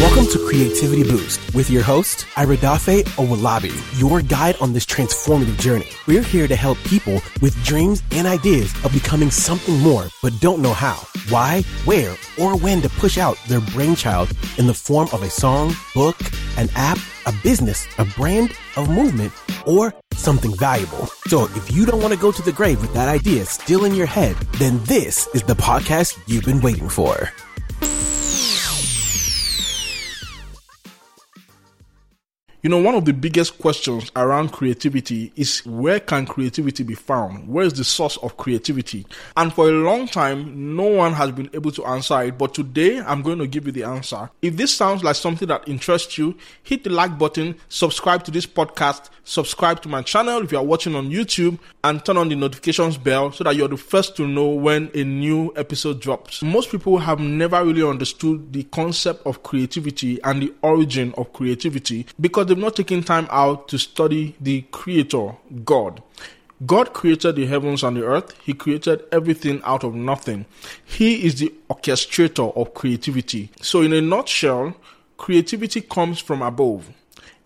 Welcome to Creativity Boost with your host, Iridafe Owolabi, your guide on this transformative journey. We're here to help people with dreams and ideas of becoming something more, but don't know how, why, where, or when to push out their brainchild in the form of a song, book, an app, a business, a brand, a movement, or something valuable. So if you don't want to go to the grave with that idea still in your head, then this is the podcast you've been waiting for. You know, one of the biggest questions around creativity is where can creativity be found? Where is the source of creativity? And for a long time, no one has been able to answer it. But today, I'm going to give you the answer. If this sounds like something that interests you, hit the like button, subscribe to this podcast, subscribe to my channel if you are watching on YouTube, and turn on the notifications bell so that you're the first to know when a new episode drops. Most people have never really understood the concept of creativity and the origin of creativity because they've not taken time out to study the creator, God. God created the heavens and the earth. He created everything out of nothing. He is the orchestrator of creativity. So, in a nutshell, creativity comes from above.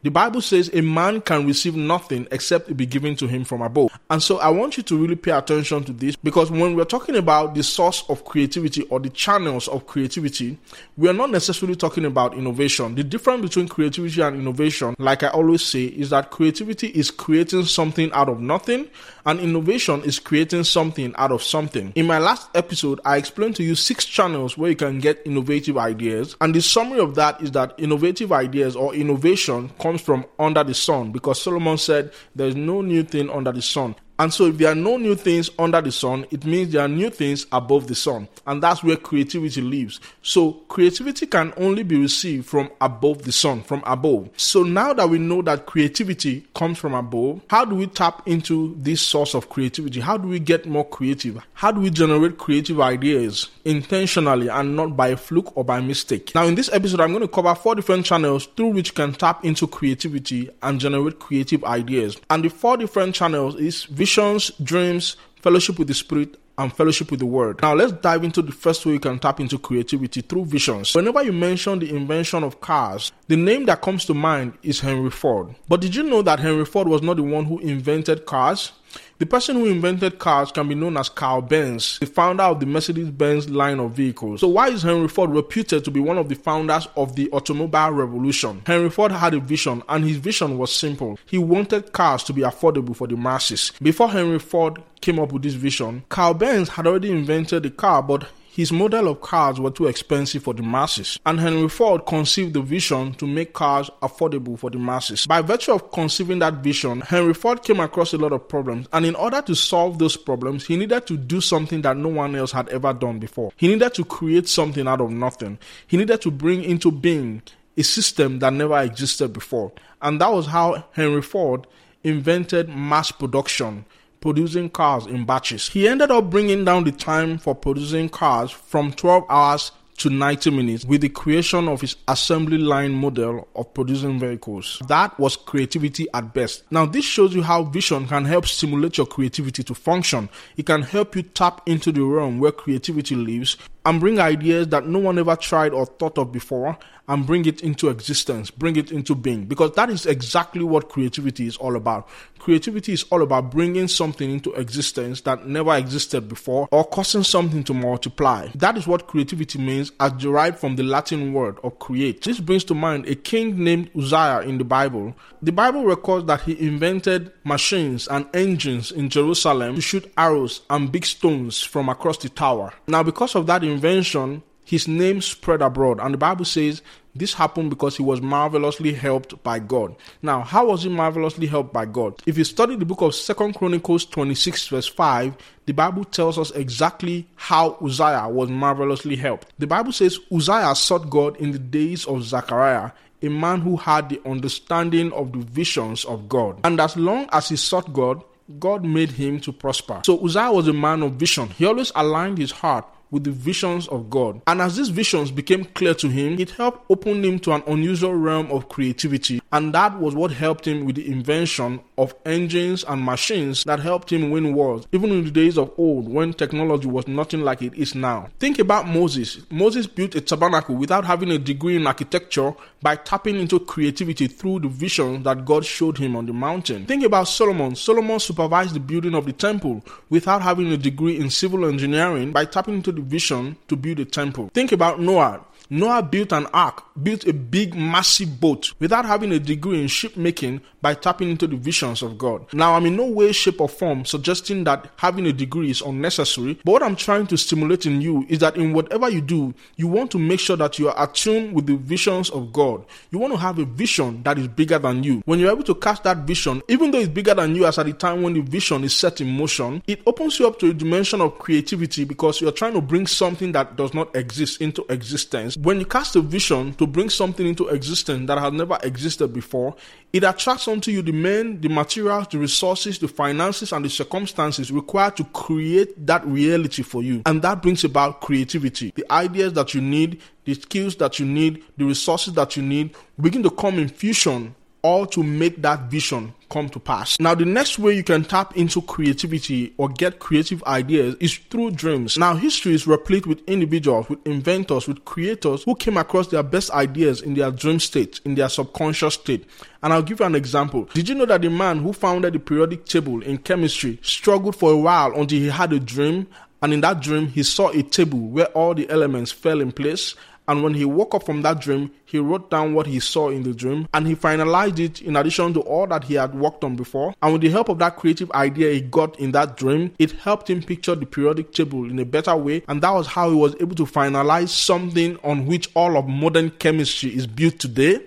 The Bible says a man can receive nothing except it be given to him from above. And so I want you to really pay attention to this because when we're talking about the source of creativity or the channels of creativity, we are not necessarily talking about innovation. The difference between creativity and innovation, like I always say, is that creativity is creating something out of nothing and innovation is creating something out of something. In my last episode, I explained to you six channels where you can get innovative ideas. And the summary of that is that innovative ideas or innovation comes from under the sun because Solomon said there's no new thing under the sun. And so, if there are no new things under the sun, it means there are new things above the sun. And that's where creativity lives. So, creativity can only be received from above the sun, from above. So, now that we know that creativity comes from above, how do we tap into this source of creativity? How do we get more creative? How do we generate creative ideas intentionally and not by fluke or by mistake? Now, in this episode, I'm going to cover four different channels through which you can tap into creativity and generate creative ideas. And the four different channels is visions, dreams, fellowship with the Spirit, and fellowship with the Word. Now, let's dive into the first way you can tap into creativity through visions. Whenever you mention the invention of cars, the name that comes to mind is Henry Ford. But did you know that Henry Ford was not the one who invented cars? The person who invented cars can be known as Carl Benz, the founder of the Mercedes Benz line of vehicles. So, why is Henry Ford reputed to be one of the founders of the automobile revolution? Henry Ford had a vision, and his vision was simple. He wanted cars to be affordable for the masses. Before Henry Ford came up with this vision, Carl Benz had already invented the car, but his model of cars were too expensive for the masses, and Henry Ford conceived the vision to make cars affordable for the masses. By virtue of conceiving that vision, Henry Ford came across a lot of problems, and in order to solve those problems, he needed to do something that no one else had ever done before. He needed to create something out of nothing. He needed to bring into being a system that never existed before. And that was how Henry Ford invented mass production producing cars in batches. He ended up bringing down the time for producing cars from 12 hours to 90 minutes with the creation of his assembly line model of producing vehicles. That was creativity at best. Now, this shows you how vision can help stimulate your creativity to function. It can help you tap into the realm where creativity lives and bring ideas that no one ever tried or thought of before and bring it into existence, bring it into being. Because that is exactly what creativity is all about. Creativity is all about bringing something into existence that never existed before or causing something to multiply. That is what creativity means as derived from the Latin word of create. This brings to mind a king named Uzziah in the Bible. The Bible records that he invented machines and engines in Jerusalem to shoot arrows and big stones from across the tower. Now, because of that invention, his name spread abroad. And the Bible says this happened because he was marvelously helped by God. Now, how was he marvelously helped by God? If you study the book of Second Chronicles 26, verse 5, the Bible tells us exactly how Uzziah was marvelously helped. The Bible says Uzziah sought God in the days of Zechariah, a man who had the understanding of the visions of God. And as long as he sought God, God made him to prosper. So Uzziah was a man of vision. He always aligned his heart with the visions of God. And as these visions became clear to him, it helped open him to an unusual realm of creativity. And that was what helped him with the invention of engines and machines that helped him win wars, even in the days of old when technology was nothing like it is now. Think about Moses. Moses built a tabernacle without having a degree in architecture by tapping into creativity through the vision that God showed him on the mountain. Think about Solomon. Solomon supervised the building of the temple without having a degree in civil engineering by tapping into the vision to build a temple. Think about Noah. Noah built an ark, built a big, massive boat without having a degree in shipmaking by tapping into the visions of God. Now, I'm in no way, shape, or form suggesting that having a degree is unnecessary, but what I'm trying to stimulate in you is that in whatever you do, you want to make sure that you are attuned with the visions of God. You want to have a vision that is bigger than you. When you're able to catch that vision, even though it's bigger than you as at the time when the vision is set in motion, it opens you up to a dimension of creativity because you're trying to bring something that does not exist into existence when you cast a vision to bring something into existence that has never existed before, it attracts onto you the men, the materials, the resources, the finances, and the circumstances required to create that reality for you. And that brings about creativity. The ideas that you need, the skills that you need, the resources that you need begin to come in fusion all to make that vision come to pass. Now, the next way you can tap into creativity or get creative ideas is through dreams. Now, history is replete with individuals, with inventors, with creators who came across their best ideas in their dream state, in their subconscious state. And I'll give you an example. Did you know that the man who founded the periodic table in chemistry struggled for a while until he had a dream and in that dream, he saw a table where all the elements fell in place and when he woke up from that dream, he wrote down what he saw in the dream and he finalized it in addition to all that he had worked on before. And with the help of that creative idea he got in that dream, it helped him picture the periodic table in a better way. And that was how he was able to finalize something on which all of modern chemistry is built today.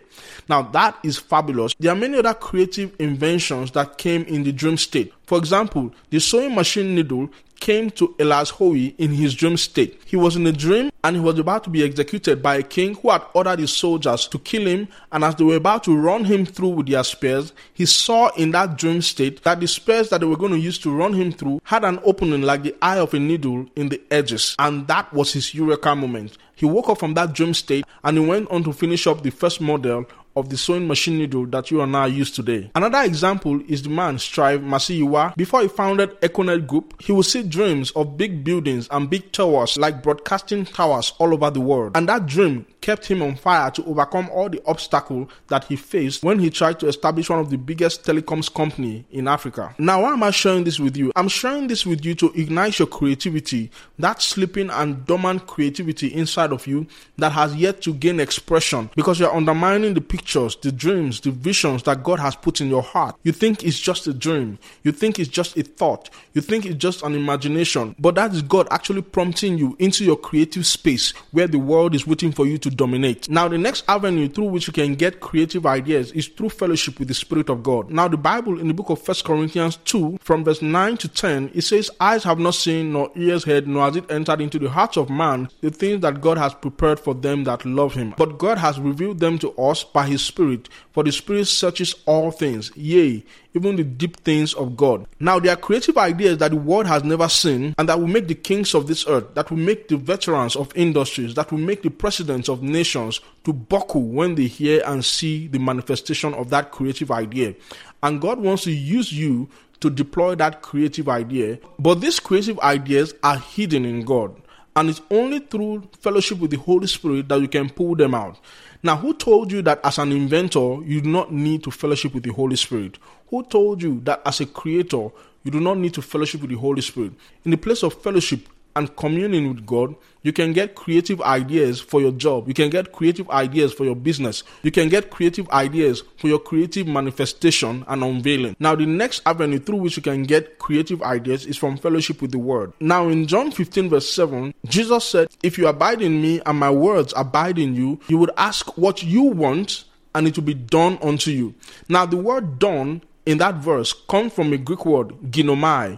Now that is fabulous. There are many other creative inventions that came in the dream state. For example, the sewing machine needle came to Elias Howe in his dream state. He was in a dream and he was about to be executed by a king who had ordered his soldiers to kill him. And as they were about to run him through with their spears, he saw in that dream state that the spears that they were going to use to run him through had an opening like the eye of a needle in the edges. And that was his eureka moment. He woke up from that dream state and he went on to finish up the first model of the sewing machine needle that you and I use today. Another example is the man Strive Masiyiwa. Before he founded Econet Group, he would see dreams of big buildings and big towers like broadcasting towers all over the world. And that dream kept him on fire to overcome all the obstacles that he faced when he tried to establish one of the biggest telecoms company in Africa. Now, why am I sharing this with you? I'm sharing this with you to ignite your creativity, that sleeping and dormant creativity inside of you that has yet to gain expression because you're undermining the pictures, the dreams, the visions that God has put in your heart. You think it's just a dream. You think it's just a thought. You think it's just an imagination. But that is God actually prompting you into your creative space where the world is waiting for you to dominate. Now, the next avenue through which you can get creative ideas is through fellowship with the Spirit of God. Now, the Bible in the book of First Corinthians 2, from verse 9 to 10, it says, Eyes have not seen, nor ears heard, nor has it entered into the hearts of man the things that God has prepared for them that love him. But God has revealed them to us by his Spirit, for the Spirit searches all things, yea, even the deep things of God. Now, there are creative ideas that the world has never seen and that will make the kings of this earth, that will make the veterans of industries, that will make the presidents of nations to buckle when they hear and see the manifestation of that creative idea. And God wants to use you to deploy that creative idea. But these creative ideas are hidden in God. And it's only through fellowship with the Holy Spirit that you can pull them out. Now, who told you that as an inventor, you do not need to fellowship with the Holy Spirit? Who told you that as a creator, you do not need to fellowship with the Holy Spirit? In the place of fellowship, and communing with God, you can get creative ideas for your job. You can get creative ideas for your business. You can get creative ideas for your creative manifestation and unveiling. Now, the next avenue through which you can get creative ideas is from fellowship with the Word. Now, in John 15, verse 7, Jesus said, If you abide in me and my words abide in you, you would ask what you want and it will be done unto you. Now, the word done in that verse comes from a Greek word, ginomai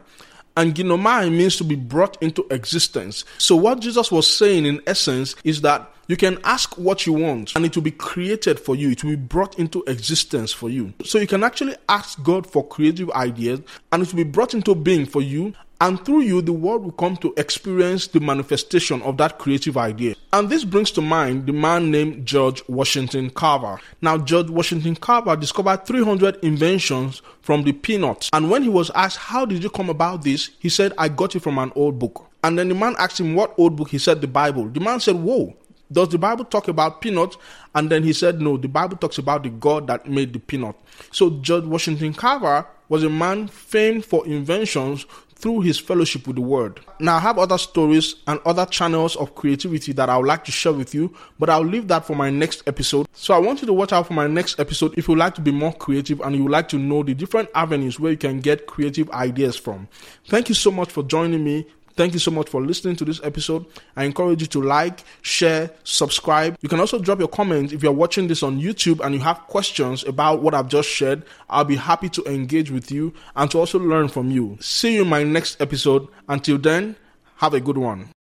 and ginomai means to be brought into existence. So what Jesus was saying in essence is that you can ask what you want and it will be created for you. It will be brought into existence for you. So you can actually ask God for creative ideas and it will be brought into being for you And through you, the world will come to experience the manifestation of that creative idea. And this brings to mind the man named George Washington Carver. Now, George Washington Carver discovered 300 inventions from the peanuts. And when he was asked, How did you come about this? he said, I got it from an old book. And then the man asked him what old book. He said, The Bible. The man said, Whoa, does the Bible talk about peanuts? And then he said, No, the Bible talks about the God that made the peanut. So George Washington Carver was a man famed for inventions through his fellowship with the word. Now, I have other stories and other channels of creativity that I would like to share with you, but I'll leave that for my next episode. So, I want you to watch out for my next episode if you like to be more creative and you would like to know the different avenues where you can get creative ideas from. Thank you so much for joining me. Thank you so much for listening to this episode. I encourage you to like, share, subscribe. You can also drop your comments if you're watching this on YouTube and you have questions about what I've just shared. I'll be happy to engage with you and to also learn from you. See you in my next episode. Until then, have a good one.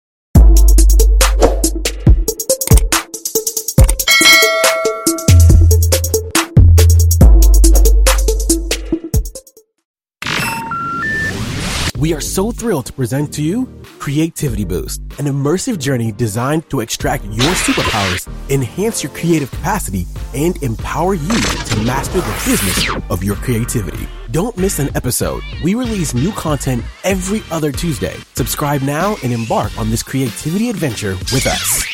We are so thrilled to present to you Creativity Boost, an immersive journey designed to extract your superpowers, enhance your creative capacity, and empower you to master the business of your creativity. Don't miss an episode. We release new content every other Tuesday. Subscribe now and embark on this creativity adventure with us.